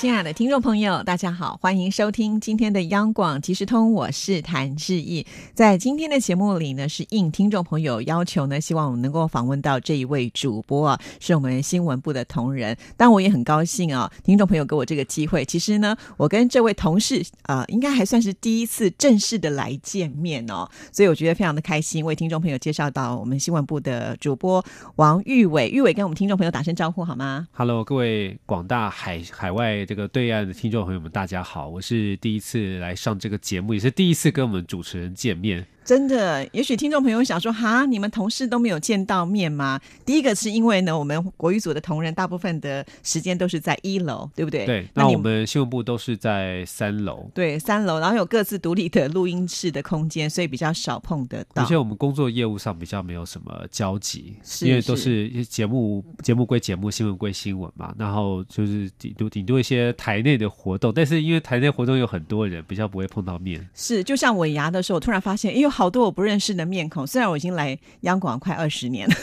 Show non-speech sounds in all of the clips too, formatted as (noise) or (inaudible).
亲爱的听众朋友，大家好，欢迎收听今天的央广即时通，我是谭志毅。在今天的节目里呢，是应听众朋友要求呢，希望我们能够访问到这一位主播啊，是我们新闻部的同仁。但我也很高兴啊，听众朋友给我这个机会。其实呢，我跟这位同事啊，应该还算是第一次正式的来见面哦，所以我觉得非常的开心，为听众朋友介绍到我们新闻部的主播王玉伟。玉伟跟我们听众朋友打声招呼好吗？Hello，各位广大海海外。这个对岸的听众朋友们，大家好，我是第一次来上这个节目，也是第一次跟我们主持人见面。真的，也许听众朋友想说，哈，你们同事都没有见到面吗？第一个是因为呢，我们国语组的同仁大部分的时间都是在一楼，对不对？对。那我们新闻部都是在三楼。对，三楼，然后有各自独立的录音室的空间，所以比较少碰得到。而且我们工作业务上比较没有什么交集，因为都是节目，节目归节目，新闻归新闻嘛。然后就是顶多顶多一些台内的活动，但是因为台内活动有很多人，比较不会碰到面。是，就像尾牙的时候，突然发现，哎呦。好多我不认识的面孔，(laughs) 虽然我已经来央广快二十年了，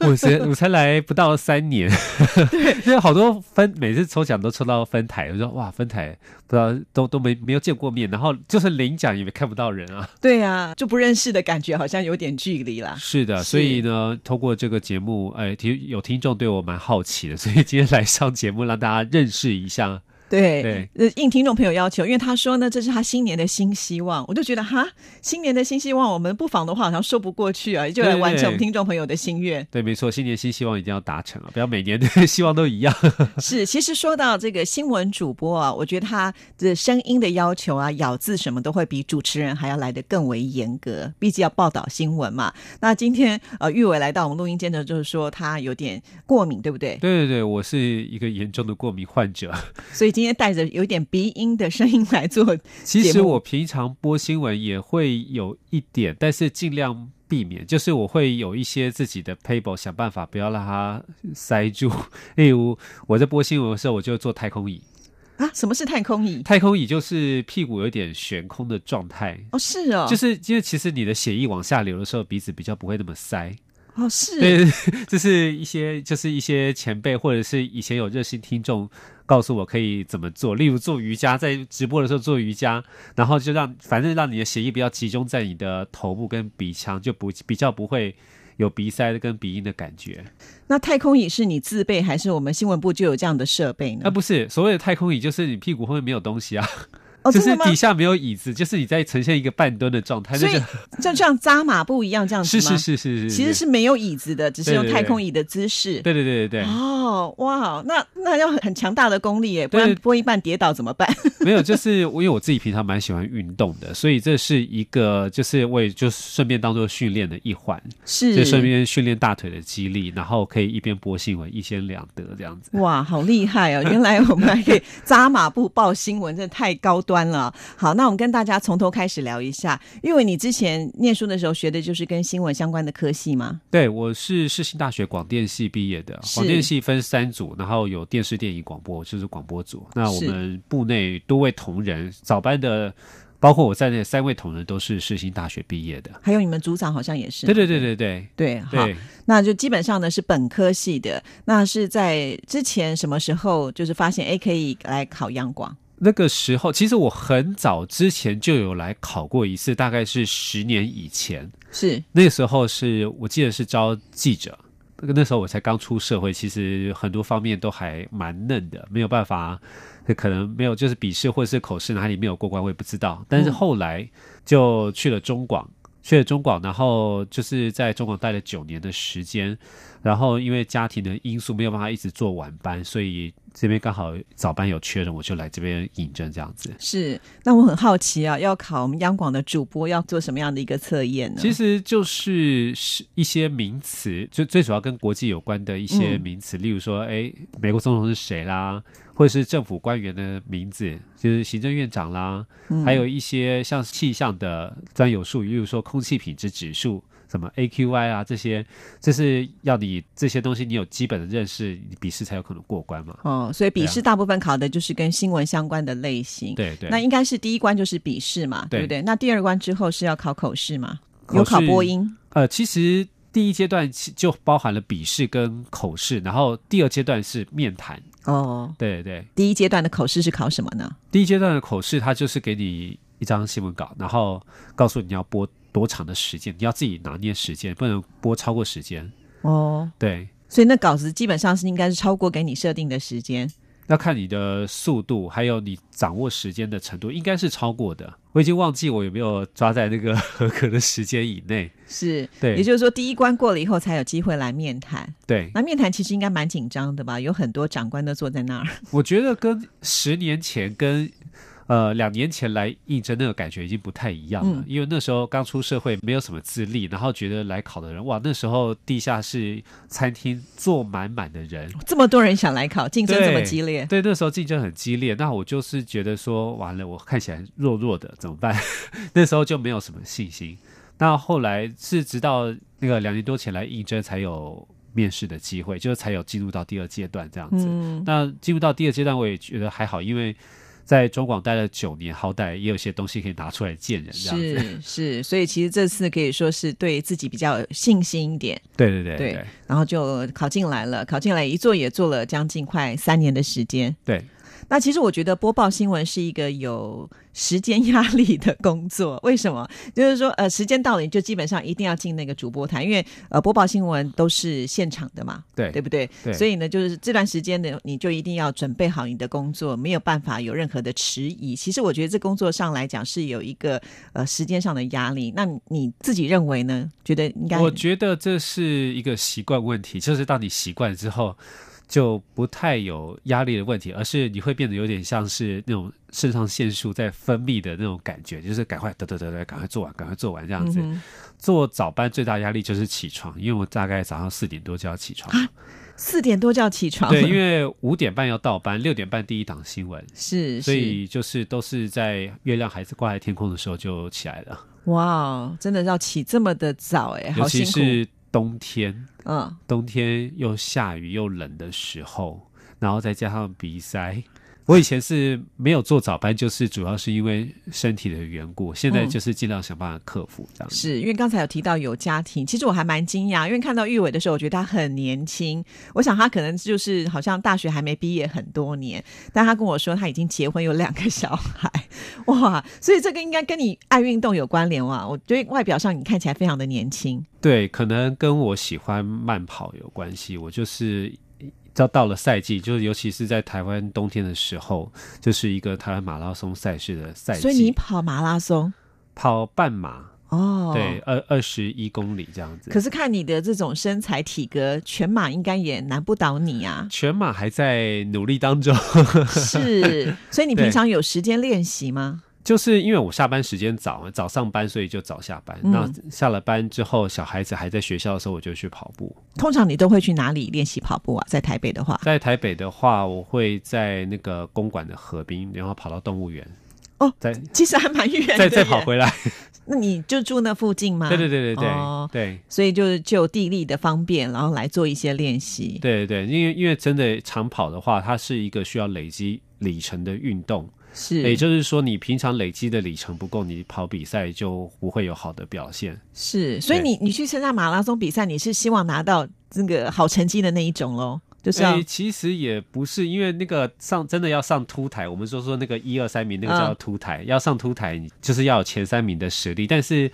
(gasps) 我才我才来不到三年，(laughs) 对，因为好多分每次抽奖都抽到分台，我说哇分台不知道都都没没有见过面，然后就是领奖也看不到人啊，(laughs) 对啊，就不认识的感觉好像有点距离啦。是的，所以呢，通过这个节目，哎，听有听众对我蛮好奇的，所以今天来上节目让大家认识一下。对，呃，应听众朋友要求，因为他说呢，这是他新年的新希望，我就觉得哈，新年的新希望，我们不妨的话好像说不过去啊，就来完成听众朋友的心愿。对，没错，新年新希望一定要达成啊，不要每年的希望都一样。(laughs) 是，其实说到这个新闻主播啊，我觉得他的声音的要求啊，咬字什么都会比主持人还要来的更为严格，毕竟要报道新闻嘛。那今天呃，玉伟来到我们录音间的，就是说他有点过敏，对不对？对对对，我是一个严重的过敏患者，所以今。今天带着有点鼻音的声音来做，其实我平常播新闻也会有一点，但是尽量避免。就是我会有一些自己的 paper，想办法不要让它塞住。(laughs) 例如我在播新闻的时候，我就坐太空椅啊。什么是太空椅？太空椅就是屁股有点悬空的状态。哦，是哦，就是因为其实你的血液往下流的时候，鼻子比较不会那么塞。哦，是，对，(laughs) 这是一些，就是一些前辈或者是以前有热心听众告诉我可以怎么做，例如做瑜伽，在直播的时候做瑜伽，然后就让反正让你的血液比较集中在你的头部跟鼻腔，就不比较不会有鼻塞跟鼻音的感觉。那太空椅是你自备还是我们新闻部就有这样的设备呢？啊，不是，所谓的太空椅就是你屁股后面没有东西啊。就是底下没有椅子，就是你在呈现一个半蹲的状态，所以就像扎马步一样这样子吗？是是是是是，其实是没有椅子的，只是用太空椅的姿势。对对对对对。哦，哇，那那要很强大的功力耶，不然播一半跌倒怎么办？(laughs) 没有，就是因为我自己平常蛮喜欢运动的，所以这是一个就是为就顺便当做训练的一环，是就顺便训练大腿的肌力，然后可以一边播新闻一兼两得这样子。哇，好厉害哦！原来我们还可以扎马步报新闻，真的太高端了。好。那我们跟大家从头开始聊一下，因为你之前念书的时候学的就是跟新闻相关的科系吗？对，我是世新大学广电系毕业的。广电系分三组，然后有电视、电影、广播，就是广播组。那我们部内多位同仁，早班的，包括我在内，三位同仁都是世新大学毕业的。还有你们组长好像也是。对对对对对对。好，那就基本上呢是本科系的。那是在之前什么时候就是发现哎可以来考央广？那个时候，其实我很早之前就有来考过一次，大概是十年以前。是那个时候，是我记得是招记者。那个那时候我才刚出社会，其实很多方面都还蛮嫩的，没有办法，可能没有就是笔试或者是口试哪里没有过关，我也不知道。但是后来就去了中广，去了中广，然后就是在中广待了九年的时间。然后因为家庭的因素，没有办法一直做晚班，所以。这边刚好早班有缺人，我就来这边引证这样子。是，那我很好奇啊，要考我们央广的主播要做什么样的一个测验呢？其实就是是一些名词，就最主要跟国际有关的一些名词，例如说，哎，美国总统是谁啦，或者是政府官员的名字，就是行政院长啦，还有一些像气象的专有术语，例如说空气品质指数。什么 AQI 啊这些，这是要你这些东西你有基本的认识，你笔试才有可能过关嘛。哦，所以笔试大部分考的就是跟新闻相关的类型。对对，那应该是第一关就是笔试嘛，对对不对？那第二关之后是要考口试嘛？试有考播音。呃，其实第一阶段其就包含了笔试跟口试，然后第二阶段是面谈。哦，对对对，第一阶段的口试是考什么呢？第一阶段的口试，它就是给你一张新闻稿，然后告诉你要播多长的时间，你要自己拿捏时间，不能播超过时间。哦，对，所以那稿子基本上是应该是超过给你设定的时间。要看你的速度，还有你掌握时间的程度，应该是超过的。我已经忘记我有没有抓在那个 (laughs) 合格的时间以内。是，对也就是说第一关过了以后才有机会来面谈。对，那面谈其实应该蛮紧张的吧？有很多长官都坐在那儿。我觉得跟十年前跟呃两年前来应征那个感觉已经不太一样了，嗯因为那时候刚出社会，没有什么资历，然后觉得来考的人，哇，那时候地下室餐厅坐满满的人。这么多人想来考，竞争对这么激烈，对，那时候竞争很激烈，那我就是觉得说，完了，我看起来弱弱的，怎么办？(laughs) 那时候就没有什么信心。那后来是直到那个两年多前来应征，才有面试的机会，就是才有进入到第二阶段这样子。嗯，那进入到第二阶段，我也觉得还好，因为在中广待了九年，好歹也有些东西可以拿出来见人，这样子。是是，所以其实这次可以说是对自己比较有信心一点，对对对对对然后就考进来了。考进来一做也做了将近快三年的时间。对，那其实我觉得播报新闻是一个有时间压力的工作，为什么？就是说，呃，时间到了你就基本上一定要进那个主播台，因为呃，播报新闻都是现场的嘛，对对不对？对所以呢，就是这段时间呢，你就一定要准备好你的工作，没有办法有任何的迟疑。其实我觉得这工作上来讲是有一个呃时间上的压力。那你自己认为呢？觉得应该我觉得这是一个习惯问题，就是当你习惯之后，就不太有压力的问题，而是你会变得有点像是那种肾上腺素在分泌的那种感觉，就是赶快得得得得，赶快做完，赶快做完这样子。嗯做早班最大压力就是起床，因为我大概早上四点多就要起床。啊四点多就要起床，对，因为五点半要到班，六点半第一档新闻，是，所以就是都是在月亮还是挂在天空的时候就起来了，哇，哦真的要起这么的早哎，尤好辛苦。其是冬天，嗯，冬天又下雨又冷的时候，然后再加上鼻塞。我以前是没有做早班，就是主要是因为身体的缘故，现在嗯就是尽量想办法克服这样子。是因为刚才有提到有家庭，其实我还蛮惊讶，因为看到玉伟的时候，我觉得他很年轻。我想他可能就是好像大学还没毕业很多年，但他跟我说他已经结婚有两个小孩，哇！所以这个应该跟你爱运动有关联哇。我觉得外表上你看起来非常的年轻，对，可能跟我喜欢慢跑有关系。我就是到到了赛季，就是尤其是在台湾冬天的时候，就是一个台湾马拉松赛事的赛季，所以你跑马拉松跑半马，哦，对，。二二十一公里这样子。可是看你的这种身材体格，全马应该也难不倒你啊。全马还在努力当中，是，所以你平常有时间练习吗？就是因为我下班时间早，早上班，所以就早下班。嗯那下了班之后，小孩子还在学校的时候，我就去跑步。通常你都会去哪里练习跑步啊？在台北的话，在台北的话，我会在那个公馆的河滨，然后跑到动物园，哦，在其实还蛮远的，(laughs) 再再跑。回来。那你就住那附近吗？对对对对对、哦对。所以就是就地利的方便，然后来做一些练习。对对，因为因为真的长跑的话，它是一个需要累积里程的运动，是，也就是说，你平常累积的里程不够，你跑比赛就不会有好的表现。是，所以你你去参加马拉松比赛，你是希望拿到那个好成绩的那一种喽？就是其实也不是，因为那个上真的要上凸台，我们说说那个一二三名那个叫嗯凸台，要上凸台，你就是要有前三名的实力，但是。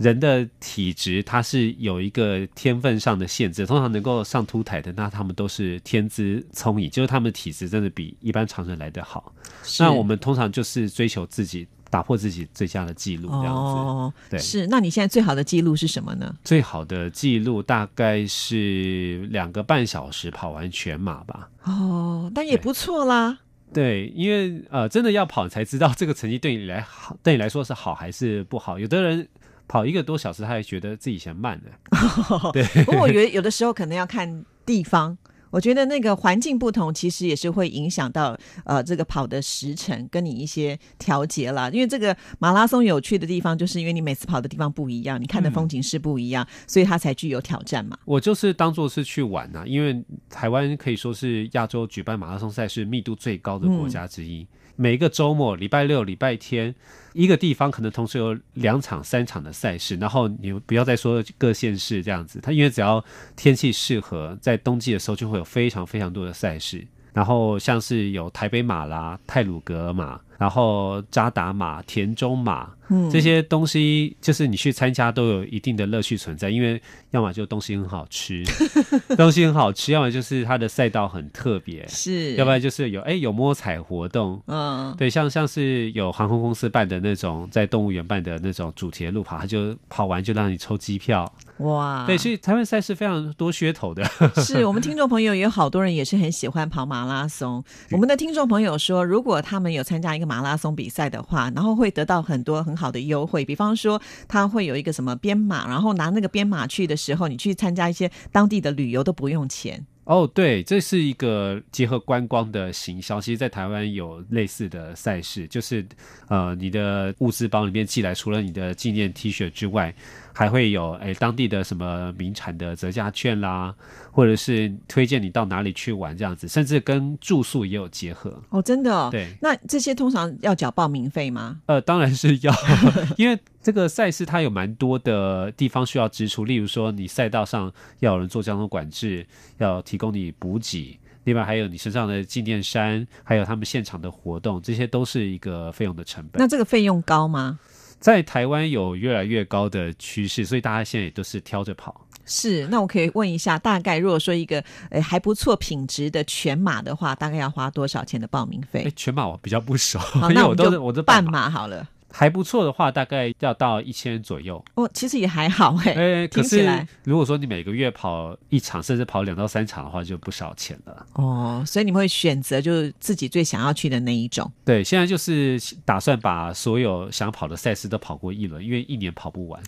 人的体质它是有一个天分上的限制，通常能够上凸台的，那他们都是天资聪颖，就是他们体质真的比一般常人来得好。那我们通常就是追求自己打破自己最佳的记录这样子。哦，对是。那你现在最好的记录是什么呢？最好的记录大概是两个半小时跑完全马吧。哦，但也不错啦。对，因为呃，真的要跑你才知道这个成绩对你来好，对你来说是好还是不好。有的人跑一个多小时，他还觉得自己嫌慢呢。(laughs) 不过我觉得有的时候可能要看地方。我觉得那个环境不同，其实也是会影响到呃这个跑的时程跟你一些调节啦。因为这个马拉松有趣的地方，就是因为你每次跑的地方不一样，你看的风景是不一样，所以它才具有挑战嘛。我就是当做是去玩呐、因为台湾可以说是亚洲举办马拉松赛事密度最高的国家之一。每个周末，礼拜六、礼拜天，一个地方可能同时有两场、三场的赛事，然后你不要再说各县市这样子，它因为只要天气适合，在冬季的时候就会有非常非常多的赛事。然后像是有台北马拉、泰鲁格马，然后扎达马、田中马，嗯，这些东西就是你去参加都有一定的乐趣存在，因为要么就东西很好吃，(laughs) 东西很好吃，要么就是它的赛道很特别，是，要不然就是有哎有摸彩活动。嗯，对，像像是有航空公司办的那种，在动物园办的那种主题的路跑，它就跑完就让你抽机票。哇，对，所以台湾赛事非常多噱头的。是 (laughs) 我们听众朋友有好多人也是很喜欢跑马拉松。我们的听众朋友说，如果他们有参加一个马拉松比赛的话，然后会得到很多很好的优惠，比方说他会有一个什么编码，然后拿那个编码去的时候，你去参加一些当地的旅游都不用钱。哦，对，这是一个结合观光的行销。其实，在台湾有类似的赛事，就是呃，你的物资包里面寄来，除了你的纪念 T 恤之外，还会有哎当地的什么名产的折价券啦，或者是推荐你到哪里去玩这样子，甚至跟住宿也有结合。哦，真的哦。对，那这些通常要缴报名费吗？呃，当然是要，(laughs) 因为这个赛事它有蛮多的地方需要支出，例如说你赛道上要有人做交通管制，要提供你补给，另外还有你身上的纪念衫，还有他们现场的活动，这些都是一个费用的成本。那这个费用高吗？在台湾有越来越高的趋势，所以大家现在也都是挑着跑。是，那我可以问一下，大概如果说一个呃还不错品质的全马的话，大概要花多少钱的报名哎费？，全马我比较不熟，好，(laughs) 因为我都是我都马，马好了。还不错的话，大概要到一千左右。哦，其实也还好哎、哎，可是听起来如果说你每个月跑一场，甚至跑两到三场的话，就不少钱了。哦，所以你们会选择就是自己最想要去的那一种。对，现在就是打算把所有想跑的赛事都跑过一轮，因为一年跑不完。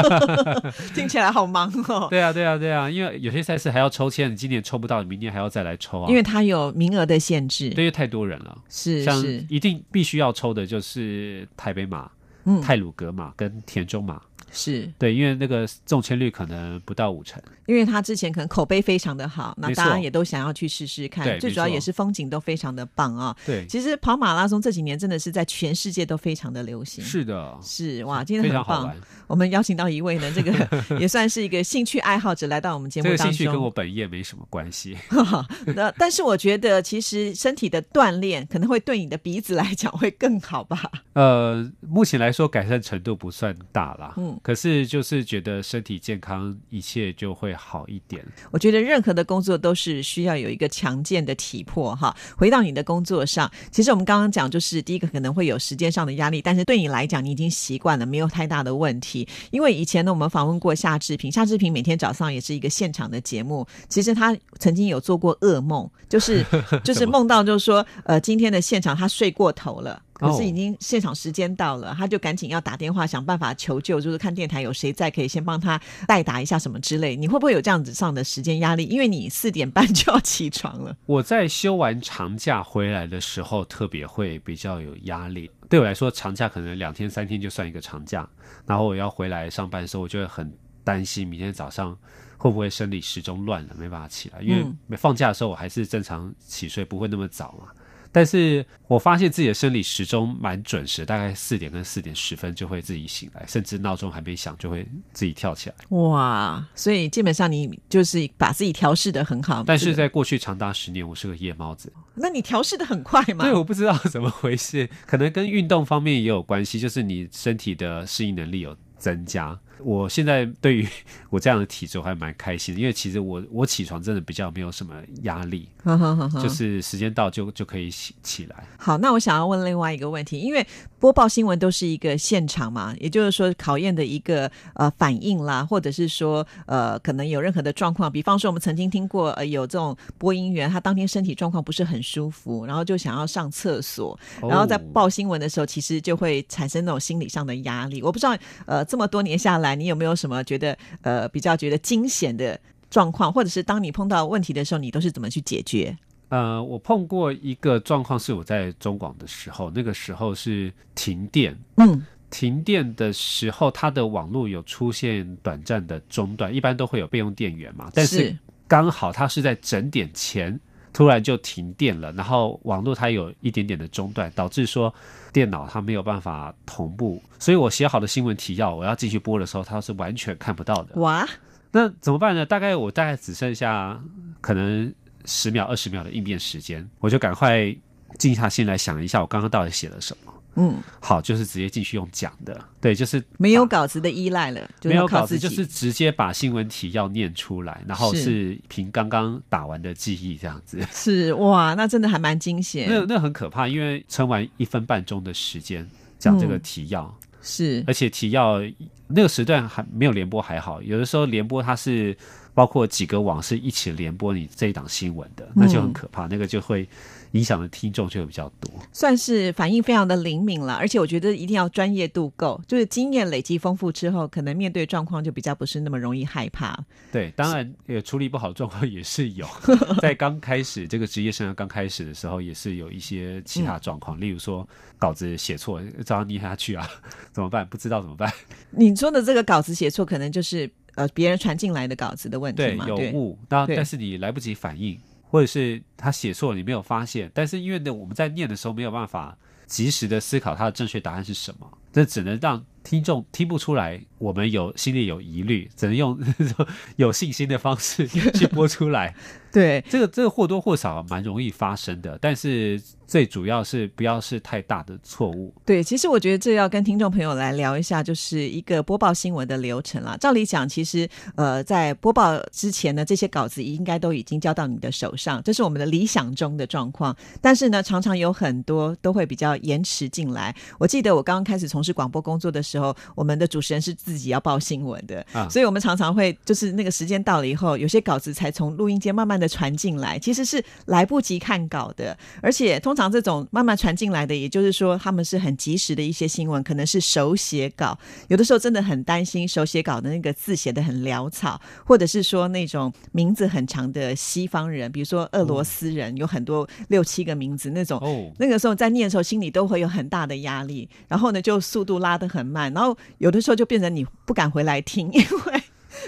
(laughs) 听起来好忙哦，对啊，对啊，对啊，因为有些赛事还要抽签，你今年抽不到，你明年还要再来抽啊。因为它有名额的限制。对，因为太多人了。像是是，一定必须要抽的就是台北马、嗯，泰鲁格马跟田中马。是对，因为那个中签率可能不到五成。因为他之前可能口碑非常的好，那大家也都想要去试试看对。最主要也是风景都非常的棒啊、对，其实跑马拉松这几年真的是在全世界都非常的流行。是的，是哇，今天非很棒。我们邀请到一位呢，这个 (laughs) 也算是一个兴趣爱好者来到我们节目当这个兴趣跟我。本业没什么关系。(laughs) 那但是我觉得，其实身体的锻炼可能会对你的鼻子来讲会更好吧。呃，目前来说改善程度不算大啦，嗯可是就是觉得身体健康，一切就会好一点。我觉得任何的工作都是需要有一个强健的体魄哈。回到你的工作上，其实我们刚刚讲，就是第一个可能会有时间上的压力，但是对你来讲，你已经习惯了，没有太大的问题。因为以前呢，我们访问过夏志平，夏志平每天早上也是一个现场的节目，其实他曾经有做过噩梦，就是 (laughs) 就是梦到就是说，呃，今天的现场他睡过头了。可是已经现场时间到了，他就赶紧要打电话想办法求救，就是看电台有谁在，可以先帮他代打一下什么之类。你会不会有这样子上的时间压力？因为你四点半就要起床了。(laughs) 我在休完长假回来的时候，特别会比较有压力。对我来说，长假可能两天三天就算一个长假，然后我要回来上班的时候，我就会很担心明天早上会不会生理时钟乱了，没办法起来。因为嗯放假的时候我还是正常起睡，不会那么早嘛。但是我发现自己的生理时钟蛮准时，大概四点跟四点十分就会自己醒来，甚至闹钟还没响就会自己跳起来。哇，所以基本上你就是把自己调试的很好。但是在过去长达十年，我是个夜猫子。那你调试的很快嘛？对，我不知道怎么回事，可能跟运动方面也有关系，就是你身体的适应能力有增加。我现在对于 (laughs) 我这样的体质我还蛮开心的，因为其实我我起床真的比较没有什么压力，呵呵呵呵就是时间到就就可以起起来。好，那我想要问另外一个问题，因为播报新闻都是一个现场嘛，也就是说考验的一个呃反应啦，或者是说呃可能有任何的状况，比方说我们曾经听过呃有这种播音员，他当天身体状况不是很舒服，然后就想要上厕所，然后在哦报新闻的时候，其实就会产生那种心理上的压力。我不知道呃这么多年下来，你有没有什么觉得呃比较觉得惊险的状况，或者是当你碰到问题的时候，你都是怎么去解决？呃，我碰过一个状况，是我在中广的时候，那个时候是停电，嗯，停电的时候，它的网络有出现短暂的中断，一般都会有备用电源嘛，但是。刚好它是在整点前突然就停电了，然后网络它有一点点的中断，导致说电脑它没有办法同步，所以我写好的新闻提要，我要继续播的时候，它是完全看不到的。哇，那怎么办呢？大概我大概只剩下可能。十秒、二十秒的应变时间，我就赶快静下心来想一下，我刚刚到底写了什么。嗯，好，就是直接继续用讲的，对，就是没有稿子的依赖了，没有稿子就是直接把新闻题要念出来，然后是。凭刚刚打完的记忆这样子。是哇，那真的还蛮惊险。那那很可怕，因为撑完一分半钟的时间讲这个提要，是，而且提要那个时段还没有联播还好，有的时候联播它是。包括几个网是一起联播你这一档新闻的，那就很可怕，那个就会影响的听众就会比较多。算是反应非常的灵敏了，而且我觉得一定要专业度够，就是经验累积丰富之后，可能面对状况就比较不是那么容易害怕。对，当然也处理不好状况也是有，(laughs) 在刚开始这个职业生涯刚开始的时候，也是有一些其他状况，例如说稿子写错，照样念下去啊，(laughs) 怎么办？不知道怎么办？你说的这个稿子写错，可能就是。呃，别人传进来的稿子的问题嘛，有误，那但是你来不及反应，或者是他写错了，你没有发现，但是因为呢，我们在念的时候没有办法及时的思考它的正确答案是什么，这只能让听众听不出来，我们有心里有疑虑，只能用 (laughs) 有信心的方式去播出来。(laughs) 对，这个这个或多或少蛮容易发生的，但是。最主要是不要是太大的错误。对，其实我觉得这要跟听众朋友来聊一下，就是一个播报新闻的流程啦。照理讲，其实呃，在播报之前呢，这些稿子应该都已经交到你的手上，这是我们的理想中的状况。但是呢，常常有很多都会比较延迟进来。我记得我刚刚开始从事广播工作的时候，我们的主持人是自己要报新闻的，所以我们常常会就是那个时间到了以后，有些稿子才从录音间慢慢的传进来，其实是来不及看稿的，而且通常。常这种慢慢传进来的，也就是说，他们是很及时的一些新闻，可能是手写稿。有的时候真的很担心手写稿的那个字写的很潦草，或者是说那种名字很长的西方人，比如说俄罗斯人，有很多六七个名字那种。哦，那个时候在念的时候，心你都会有很大的压力。然后呢，就速度拉得很慢，然后有的时候就变成你不敢回来听，因为。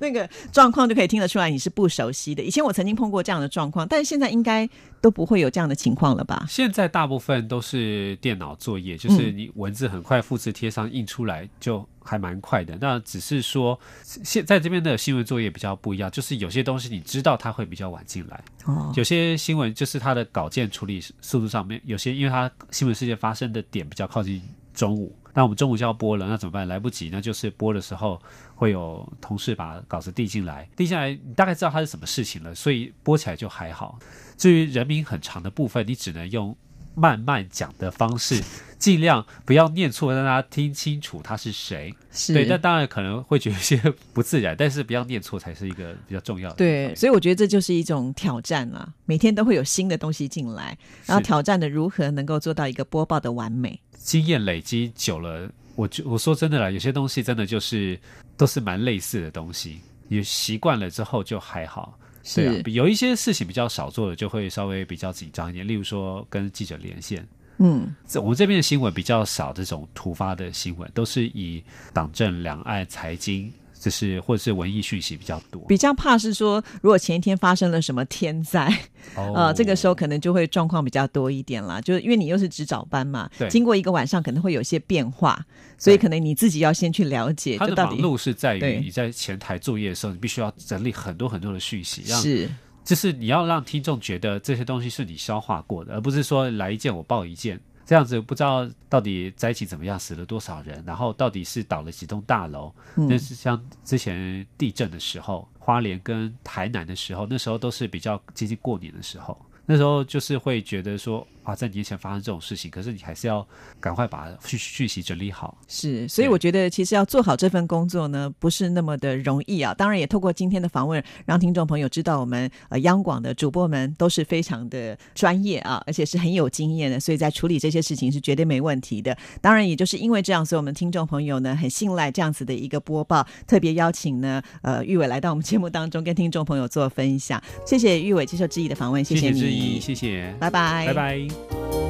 那个状况就可以听得出来你是不熟悉的。以前我曾经碰过这样的状况，但是现在应该都不会有这样的情况了吧？现在大部分都是电脑作业，就是你文字很快复制贴上印出来就还蛮快的。那只是说现在这边的新闻作业比较不一样，就是有些东西你知道它会比较晚进来，哦，有些新闻就是它的稿件处理速度上面，有些因为它新闻事件发生的点比较靠近中午。那我们中午就要播了，那怎么办？来不及，那就是播的时候会有同事把稿子递进来，递进来你大概知道它是什么事情了，所以播起来就还好。至于人名很长的部分，你只能用慢慢讲的方式，尽量不要念错，让大家听清楚他是谁。对，那当然可能会觉得有些不自然，但是不要念错才是一个比较重要的。对，所以我觉得这就是一种挑战啊。每天都会有新的东西进来，然后挑战的如何能够做到一个播报的完美。经验累积久了，我就我说真的啦，有些东西真的就是都是蛮类似的东西，你习惯了之后就还好。是啊，有一些事情比较少做的，就会稍微比较紧张一点。例如说跟记者连线，嗯，这我们这边的新闻比较少，这种突发的新闻都是以党政、两岸、财经。就是或者是文艺讯息比较多，比较怕是说，如果前一天发生了什么天灾，(laughs) 呃，这个时候可能就会状况比较多一点啦。就是因为你又是值早班嘛，经过一个晚上可能会有些变化，所以可能你自己要先去了解。它的忙碌是在于你在前台作业的时候，你必须要整理很多很多的讯息，让是就是你要让听众觉得这些东西是你消化过的，而不是说来一件我报一件。这样子不知道到底灾情怎么样，死了多少人，然后到底是倒了几栋大楼。那是像之前地震的时候，花莲跟台南的时候，那时候都是比较接近过年的时候，那时候就是会觉得说啊，在年前发生这种事情，可是你还是要赶快把讯讯息整理好。是，所以我觉得其实要做好这份工作呢，不是那么的容易啊。当然，也透过今天的访问，让听众朋友知道我们呃央广的主播们都是非常的专业啊，而且是很有经验的，所以在处理这些事情是绝对没问题的。当然，也就是因为这样，所以我们听众朋友呢很信赖这样子的一个播报，特别邀请呢呃玉伟来到我们节目当中，跟听众朋友做分享。谢谢玉伟接受志毅的访问，谢谢你，志毅，谢谢，拜拜，拜拜。